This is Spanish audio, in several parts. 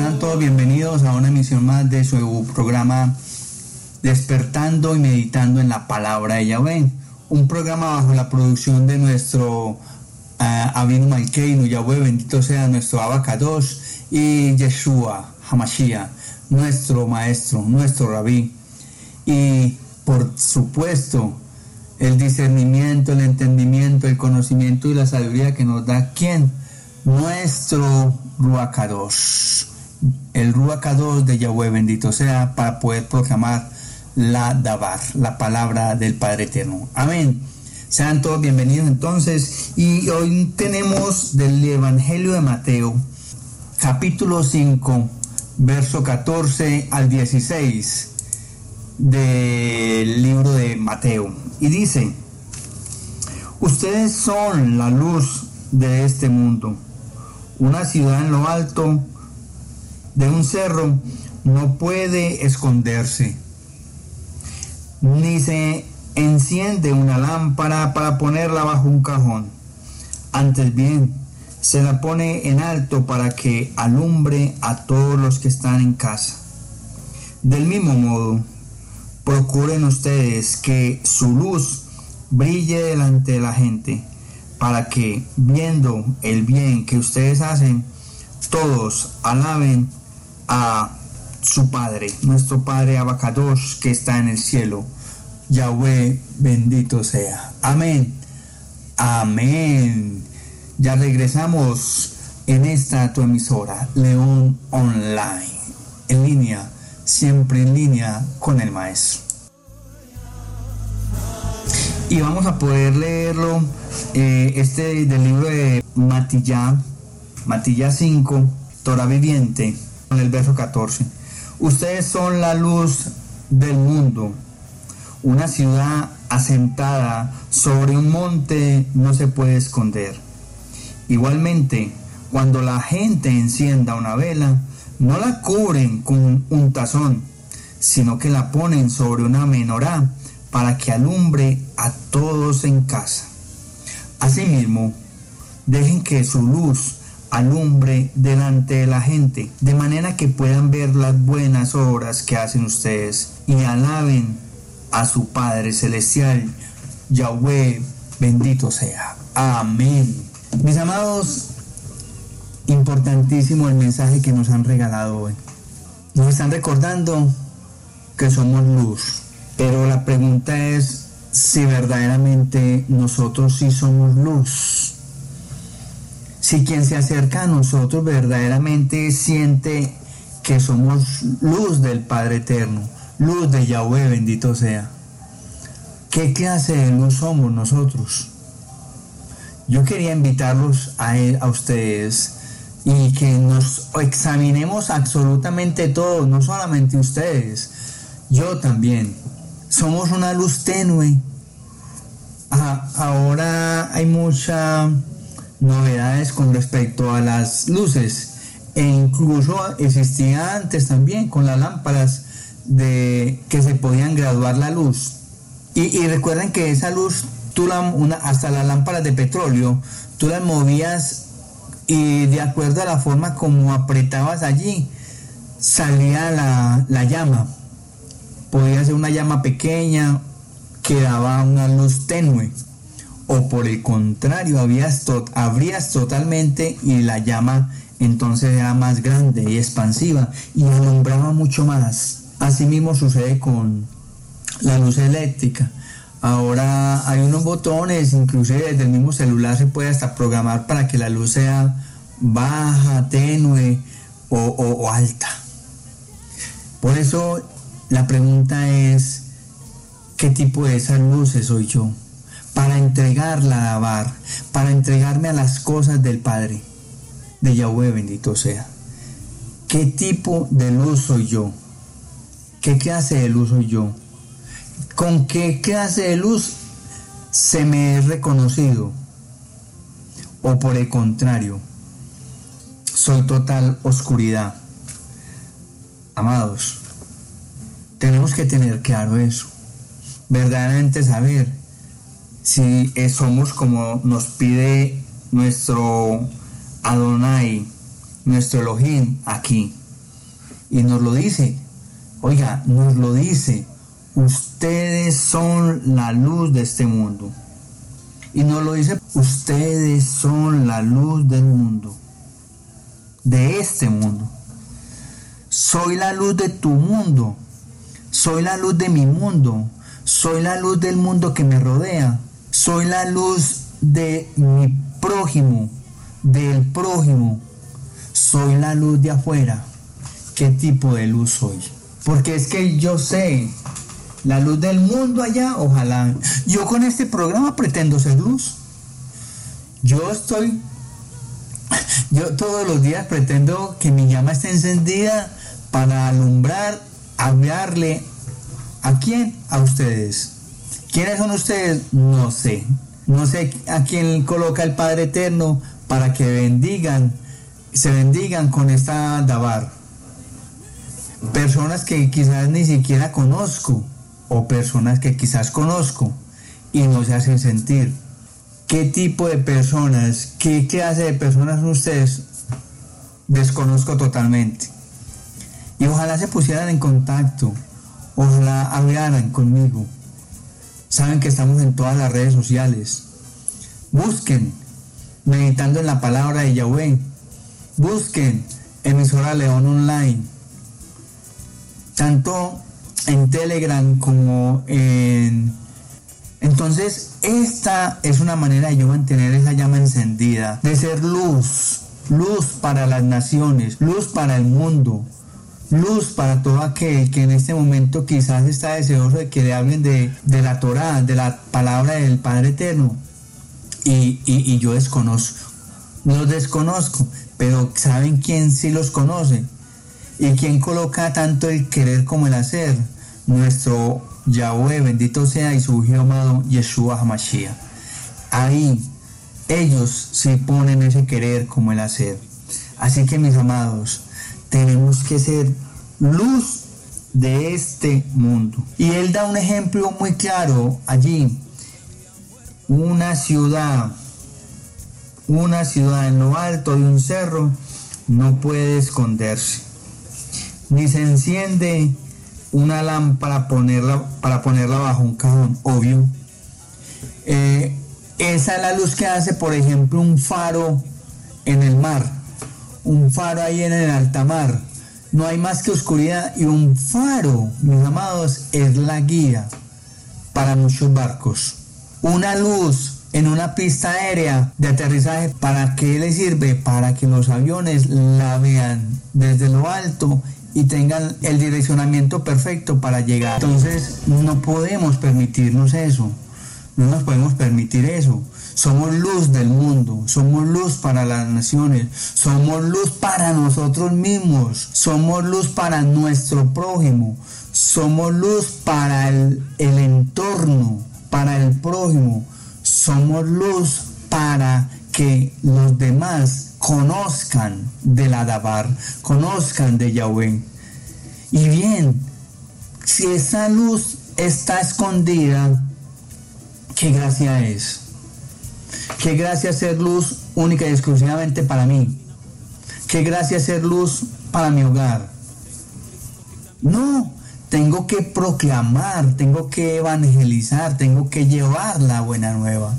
sean todos bienvenidos a una emisión más de su programa Despertando y Meditando en la Palabra de Yahweh. Un programa bajo la producción de nuestro uh, Abinu Malkeinu, Yahweh, bendito sea nuestro Abacados y Yeshua Hamashiach, nuestro maestro, nuestro rabí. Y por supuesto, el discernimiento, el entendimiento, el conocimiento y la sabiduría que nos da quién? Nuestro Ruacados. El Ruacados de Yahweh bendito sea para poder proclamar la Dabar, la palabra del Padre Eterno. Amén. Sean todos bienvenidos entonces. Y hoy tenemos del Evangelio de Mateo, capítulo 5, verso 14 al 16 del libro de Mateo. Y dice, ustedes son la luz de este mundo. Una ciudad en lo alto de un cerro no puede esconderse, ni se enciende una lámpara para ponerla bajo un cajón. Antes bien, se la pone en alto para que alumbre a todos los que están en casa. Del mismo modo, procuren ustedes que su luz brille delante de la gente, para que, viendo el bien que ustedes hacen, todos alaben a su Padre, nuestro Padre Abacados, que está en el cielo. Yahweh, bendito sea. Amén. Amén. Ya regresamos en esta tu emisora, León Online, en línea siempre en línea con el maestro. Y vamos a poder leerlo, eh, este del libro de Matilla, Matilla 5, Torah viviente, en el verso 14. Ustedes son la luz del mundo. Una ciudad asentada sobre un monte no se puede esconder. Igualmente, cuando la gente encienda una vela, no la cubren con un tazón, sino que la ponen sobre una menorá para que alumbre a todos en casa. Asimismo, dejen que su luz alumbre delante de la gente, de manera que puedan ver las buenas obras que hacen ustedes y alaben a su Padre Celestial, Yahweh, bendito sea. Amén. Mis amados, importantísimo el mensaje que nos han regalado hoy. Nos están recordando que somos luz, pero la pregunta es si verdaderamente nosotros sí somos luz. Si quien se acerca a nosotros verdaderamente siente que somos luz del Padre Eterno, luz de Yahweh, bendito sea. ¿Qué clase de luz somos nosotros? Yo quería invitarlos a, a ustedes y que nos examinemos absolutamente todos, no solamente ustedes, yo también. Somos una luz tenue. Ah, ahora hay muchas novedades con respecto a las luces e incluso existía antes también con las lámparas de que se podían graduar la luz. Y, recuerden que esa luz, tú la, hasta las lámparas de petróleo, tú las movías y de acuerdo a la forma como apretabas allí, salía la, llama. Podía ser una llama pequeña que daba una luz tenue. O por el contrario, habías abrías totalmente y la llama entonces era más grande y expansiva y alumbraba mucho más. Asimismo sucede con la luz eléctrica. Ahora hay unos botones, inclusive desde el mismo celular se puede hasta programar para que la luz sea baja, tenue o, alta. Por eso la pregunta es, ¿qué tipo de esas luces soy yo? Para entregarla a Bar, para entregarme a las cosas del Padre, de Yahweh bendito sea. ¿Qué tipo de luz soy yo? ¿Qué clase de luz soy yo? ¿Con qué clase de luz se me es reconocido? ¿O por el contrario, soy total oscuridad? Amados, tenemos que tener claro eso. Verdaderamente saber si somos como nos pide nuestro Adonai, nuestro Elohim aquí. Y nos lo dice, oiga, nos lo dice, ustedes son la luz de este mundo. Y nos lo dice, ustedes son la luz del mundo, de este mundo. Soy la luz de tu mundo, soy la luz de mi mundo, soy la luz del mundo que me rodea, soy la luz de mi prójimo, del prójimo, soy la luz de afuera. ¿Qué tipo de luz soy? Porque es que yo sé, la luz del mundo allá, ojalá. Yo con este programa pretendo ser luz. Yo estoy, yo todos los días pretendo que mi llama esté encendida para alumbrar, hablarle a quién, a ustedes. ¿Quiénes son ustedes? No sé. No sé a quién coloca el Padre Eterno para que bendigan, se bendigan con esta Dabar. Personas que quizás ni siquiera conozco o personas que quizás conozco y no se hacen sentir. ¿Qué tipo de personas, qué clase de personas son ustedes? Desconozco totalmente. Y ojalá se pusieran en contacto, ojalá hablaran conmigo. Saben que estamos en todas las redes sociales. Busquen meditando en la palabra de Yahweh. Busquen emisora León Online. Tanto en Telegram como en... Entonces, esta es una manera de yo mantener esa llama encendida, de ser luz, luz para las naciones, luz para el mundo, luz para todo aquel que en este momento quizás está deseoso de que le hablen de, la Torah, de la palabra del Padre Eterno. Y, y yo desconozco, los desconozco, pero ¿saben quién sí los conoce? ¿Y quién coloca tanto el querer como el hacer? Nuestro Yahweh, bendito sea, y su Hijo amado Yeshua HaMashiach. Ahí ellos sí ponen ese querer como el hacer. Así que mis amados, tenemos que ser luz de este mundo. Y él da un ejemplo muy claro allí. Una ciudad, una ciudad en lo alto de un cerro no puede esconderse ni se enciende una lámpara ponerla, para ponerla bajo un cajón, obvio. Eh, esa es la luz que hace, por ejemplo, un faro en el mar, un faro ahí en el alta mar. No hay más que oscuridad y un faro, mis amados, es la guía para muchos barcos. Una luz en una pista aérea de aterrizaje, ¿para qué le sirve? Para que los aviones la vean desde lo alto y tengan el direccionamiento perfecto para llegar. Entonces no podemos permitirnos eso, no nos podemos permitir eso. Somos luz del mundo, somos luz para las naciones, somos luz para nosotros mismos, somos luz para nuestro prójimo, somos luz para el, entorno, para el prójimo, somos luz para que los demás conozcan de la Dabar, conozcan de Yahweh. Y bien, si esa luz está escondida, ¿qué gracia es? ¿Qué gracia ser luz única y exclusivamente para mí? ¿Qué gracia ser luz para mi hogar? No, tengo que proclamar, tengo que evangelizar, tengo que llevar la buena nueva.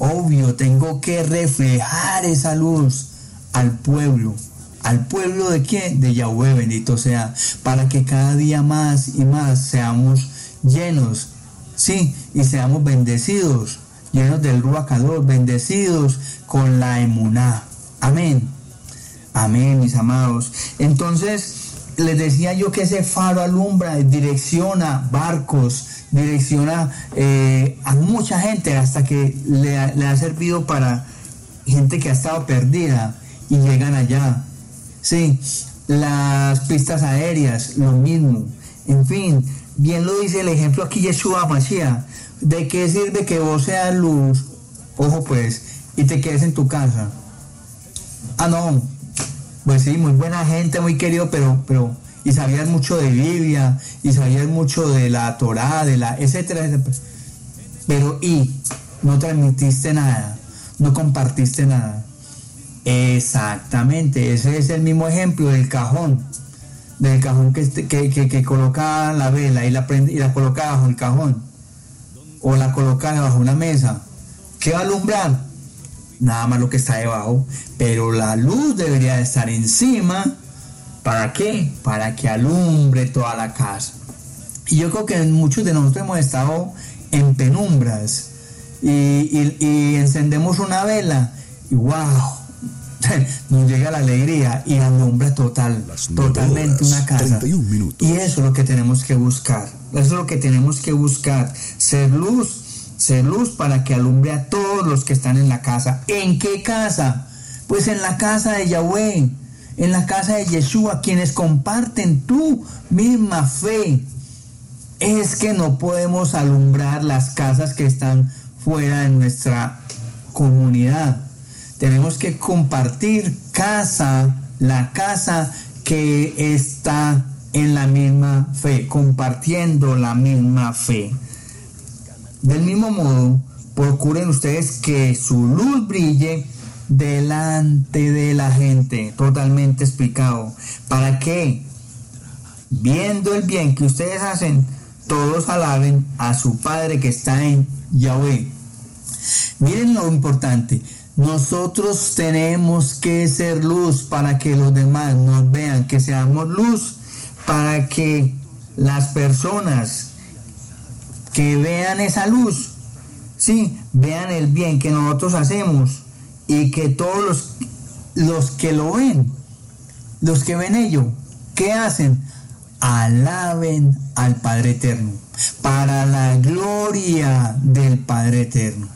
Obvio, tengo que reflejar esa luz al pueblo. ¿Al pueblo de quién? De Yahweh, bendito sea, para que cada día más y más seamos llenos, sí, y seamos bendecidos, llenos del Ruacador, bendecidos con la emuná. Amén. Amén, mis amados. Entonces, les decía yo que ese faro alumbra, direcciona barcos, direcciona eh, a mucha gente hasta que le ha servido para gente que ha estado perdida y llegan allá. Sí, las pistas aéreas, lo mismo. En fin, bien lo dice el ejemplo aquí Yeshua Mashiach. ¿De qué sirve que vos seas luz? Ojo pues, y te quedes en tu casa. Ah, no. Pues sí, muy buena gente, muy querido, pero, pero, y sabías mucho de Biblia, y sabías mucho de la Torá, de la, etcétera, etcétera. Pero, y, no transmitiste nada, no compartiste nada. Exactamente, ese es el mismo ejemplo del cajón. del cajón que, que, que, coloca la vela y la, prende, y la coloca bajo el cajón o la coloca bajo una mesa, ¿qué va a alumbrar? Nada más lo que está debajo, pero la luz debería estar encima. ¿Para qué? Para que alumbre toda la casa. Y yo creo que muchos de nosotros hemos estado en penumbras y, encendemos una vela y wow, nos llega la alegría y alumbra total, totalmente una casa. Y eso es lo que tenemos que buscar. Eso es lo que tenemos que buscar. Ser luz, ser luz para que alumbre a todos los que están en la casa. ¿En qué casa? Pues en la casa de Yahweh, en la casa de Yeshua, quienes comparten tu misma fe. Es que no podemos alumbrar las casas que están fuera de nuestra comunidad. Tenemos que compartir casa, la casa que está en la misma fe, compartiendo la misma fe. Del mismo modo, procuren ustedes que su luz brille delante de la gente, totalmente explicado. ¿Para que Viendo el bien que ustedes hacen, todos alaben a su Padre que está en Yahweh. Miren lo importante. Nosotros tenemos que ser luz para que los demás nos vean, que seamos luz para que las personas que vean esa luz, sí, vean el bien que nosotros hacemos y que todos los, los que lo ven, los que ven ello, ¿qué hacen? Alaben al Padre Eterno, para la gloria del Padre Eterno.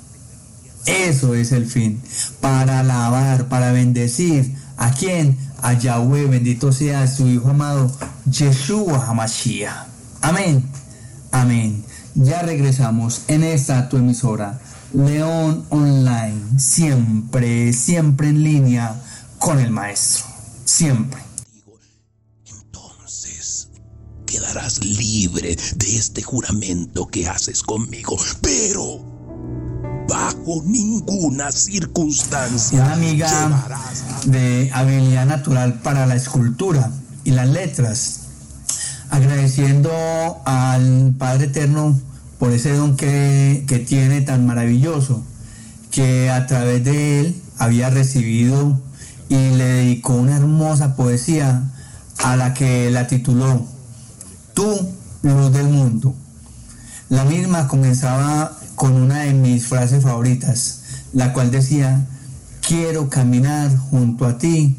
Eso es el fin, para alabar, para bendecir. ¿A quién? A Yahweh, bendito sea su Hijo amado, Yeshua HaMashiach. Amén, amén. Ya regresamos en esta tu emisora, León Online, siempre, siempre en línea con el Maestro, siempre. Entonces, quedarás libre de este juramento que haces conmigo, pero bajo ninguna circunstancia. Una amiga de habilidad natural para la escultura y las letras, agradeciendo al Padre Eterno por ese don que, que tiene tan maravilloso, que a través de él había recibido y le dedicó una hermosa poesía a la que la tituló Tú, luz del mundo. La misma comenzaba con una de mis frases favoritas, la cual decía, quiero caminar junto a ti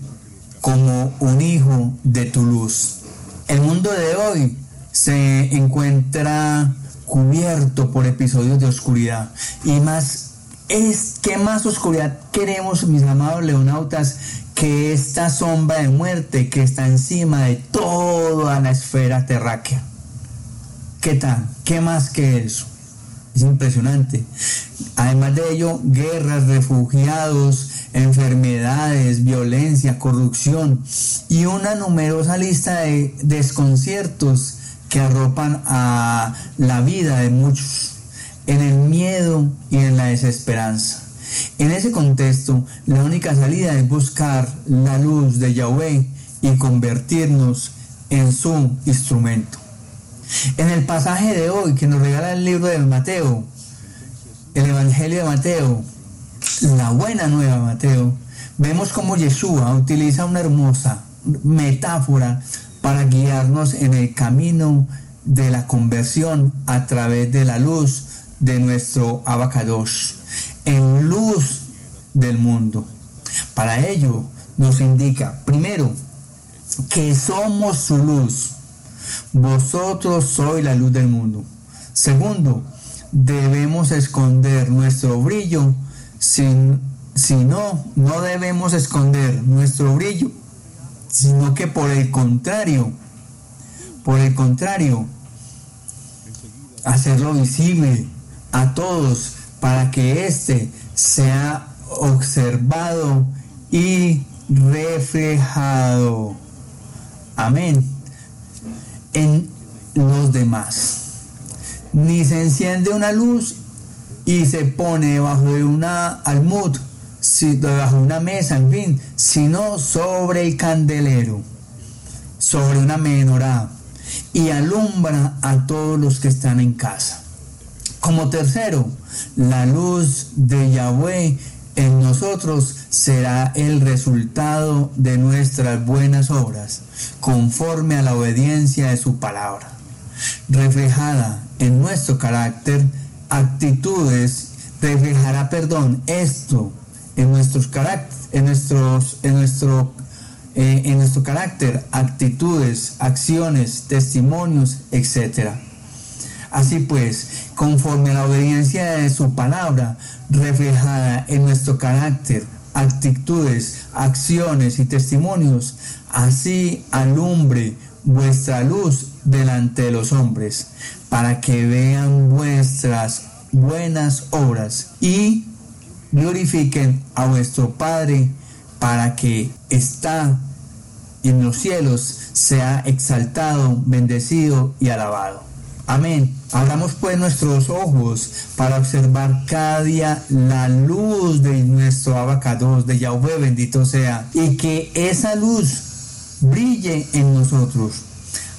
como un hijo de tu luz. El mundo de hoy se encuentra cubierto por episodios de oscuridad y más es que más oscuridad queremos mis amados leonautas que esta sombra de muerte que está encima de toda la esfera terráquea. ¿Qué tal? ¿Qué más que eso? Es impresionante. Además de ello, guerras, refugiados, enfermedades, violencia, corrupción y una numerosa lista de desconciertos que arropan a la vida de muchos en el miedo y en la desesperanza. En ese contexto, la única salida es buscar la luz de Yahweh y convertirnos en su instrumento. En el pasaje de hoy que nos regala el libro de Mateo, el Evangelio de Mateo, la buena nueva Mateo, vemos como Yeshua utiliza una hermosa metáfora para guiarnos en el camino de la conversión a través de la luz de nuestro abacados, en luz del mundo. Para ello nos indica, primero, que somos su luz vosotros sois la luz del mundo. Segundo, debemos esconder nuestro brillo. Si, si no, no debemos esconder nuestro brillo, sino que por el contrario, por el contrario, hacerlo visible a todos para que éste sea observado y reflejado. Amén en los demás. Ni se enciende una luz y se pone debajo de una almud, debajo de una mesa, en fin, sino sobre el candelero. sobre una menorá y alumbra a todos los que están en casa. Como tercero, la luz de Yahweh en nosotros será el resultado de nuestras buenas obras, conforme a la obediencia de su palabra, reflejada en nuestro carácter, actitudes, reflejará, perdón, esto en nuestros en nuestros, en nuestro, eh, en nuestro carácter, actitudes, acciones, testimonios, etc. Así pues, conforme a la obediencia de su palabra, reflejada en nuestro carácter, actitudes, acciones y testimonios, así alumbre vuestra luz delante de los hombres, para que vean vuestras buenas obras y glorifiquen a vuestro Padre para que está en los cielos sea exaltado, bendecido y alabado. Amén. Abramos pues nuestros ojos para observar cada día la luz de nuestro abacados, de Yahweh, bendito sea, y que esa luz brille en nosotros.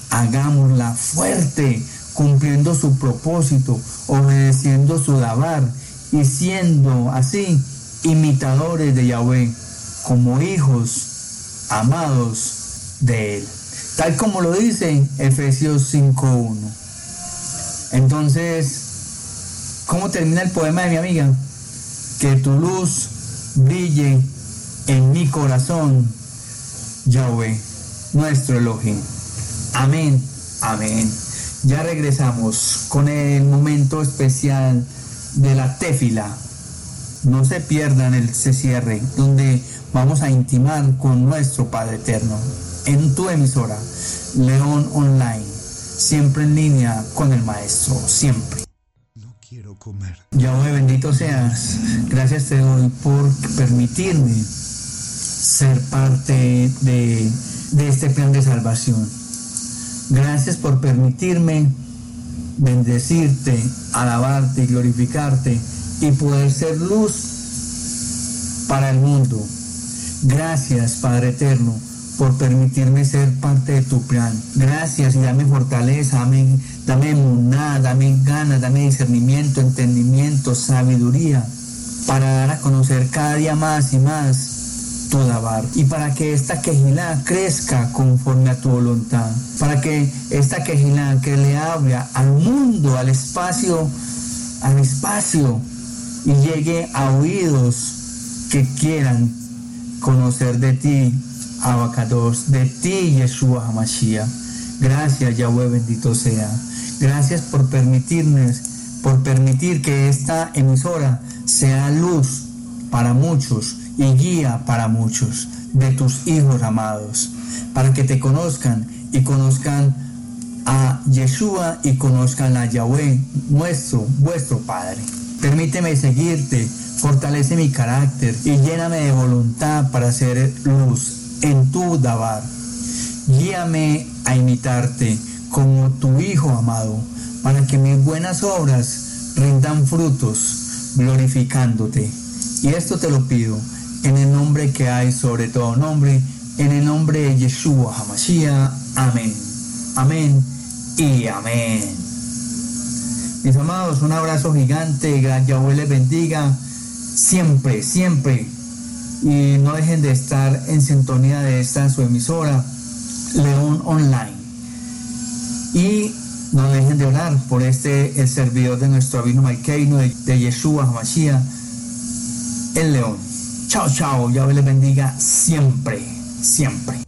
Hagámosla fuerte, cumpliendo su propósito, obedeciendo su dabar y siendo así imitadores de Yahweh, como hijos amados de Él. Tal como lo dice Efesios 5.1. Entonces, ¿cómo termina el poema de mi amiga? Que tu luz brille en mi corazón, Yahweh, nuestro Elohim. Amén, amén. Ya regresamos con el momento especial de la Tefila. No se pierdan el cierre, donde vamos a intimar con nuestro Padre Eterno. En tu emisora, León Online, siempre en línea con el Maestro, siempre. No quiero comer. Yahweh, bendito seas. Gracias te doy por permitirme ser parte de, de este plan de salvación. Gracias por permitirme bendecirte, alabarte y glorificarte y poder ser luz para el mundo. Gracias, Padre Eterno, por permitirme ser parte de tu plan. Gracias y dame fortaleza, amén. Dame muná, dame ganas, dame discernimiento, entendimiento, sabiduría para dar a conocer cada día más y más tu dabar y para que esta quejilá crezca conforme a tu voluntad, para que esta quejilá que le abra al mundo, al espacio, al espacio y llegue a oídos que quieran conocer de ti, Abacados, de ti, Yeshua Hamashiach. Gracias, Yahweh, bendito sea. Gracias por permitirnos, por permitir que esta emisora sea luz para muchos y guía para muchos de tus hijos amados, para que te conozcan y conozcan a Yeshua y conozcan a Yahweh, nuestro, vuestro Padre. Permíteme seguirte, fortalece mi carácter y lléname de voluntad para hacer luz en tu Dabar. Guíame a imitarte como tu Hijo amado, para que mis buenas obras rindan frutos, glorificándote. Y esto te lo pido en el nombre que hay sobre todo nombre, en el nombre de Yeshua Hamashiach. Amén. Amén y amén. Mis amados, un abrazo gigante, Yahweh les bendiga siempre, siempre. Y no dejen de estar en sintonía de esta su emisora, León Online. Y no dejen de orar por este, el servidor de nuestro Abino Malkeino, de, de Yeshua Hamashiach, el León. Chao, chao. Yahweh les bendiga siempre, siempre.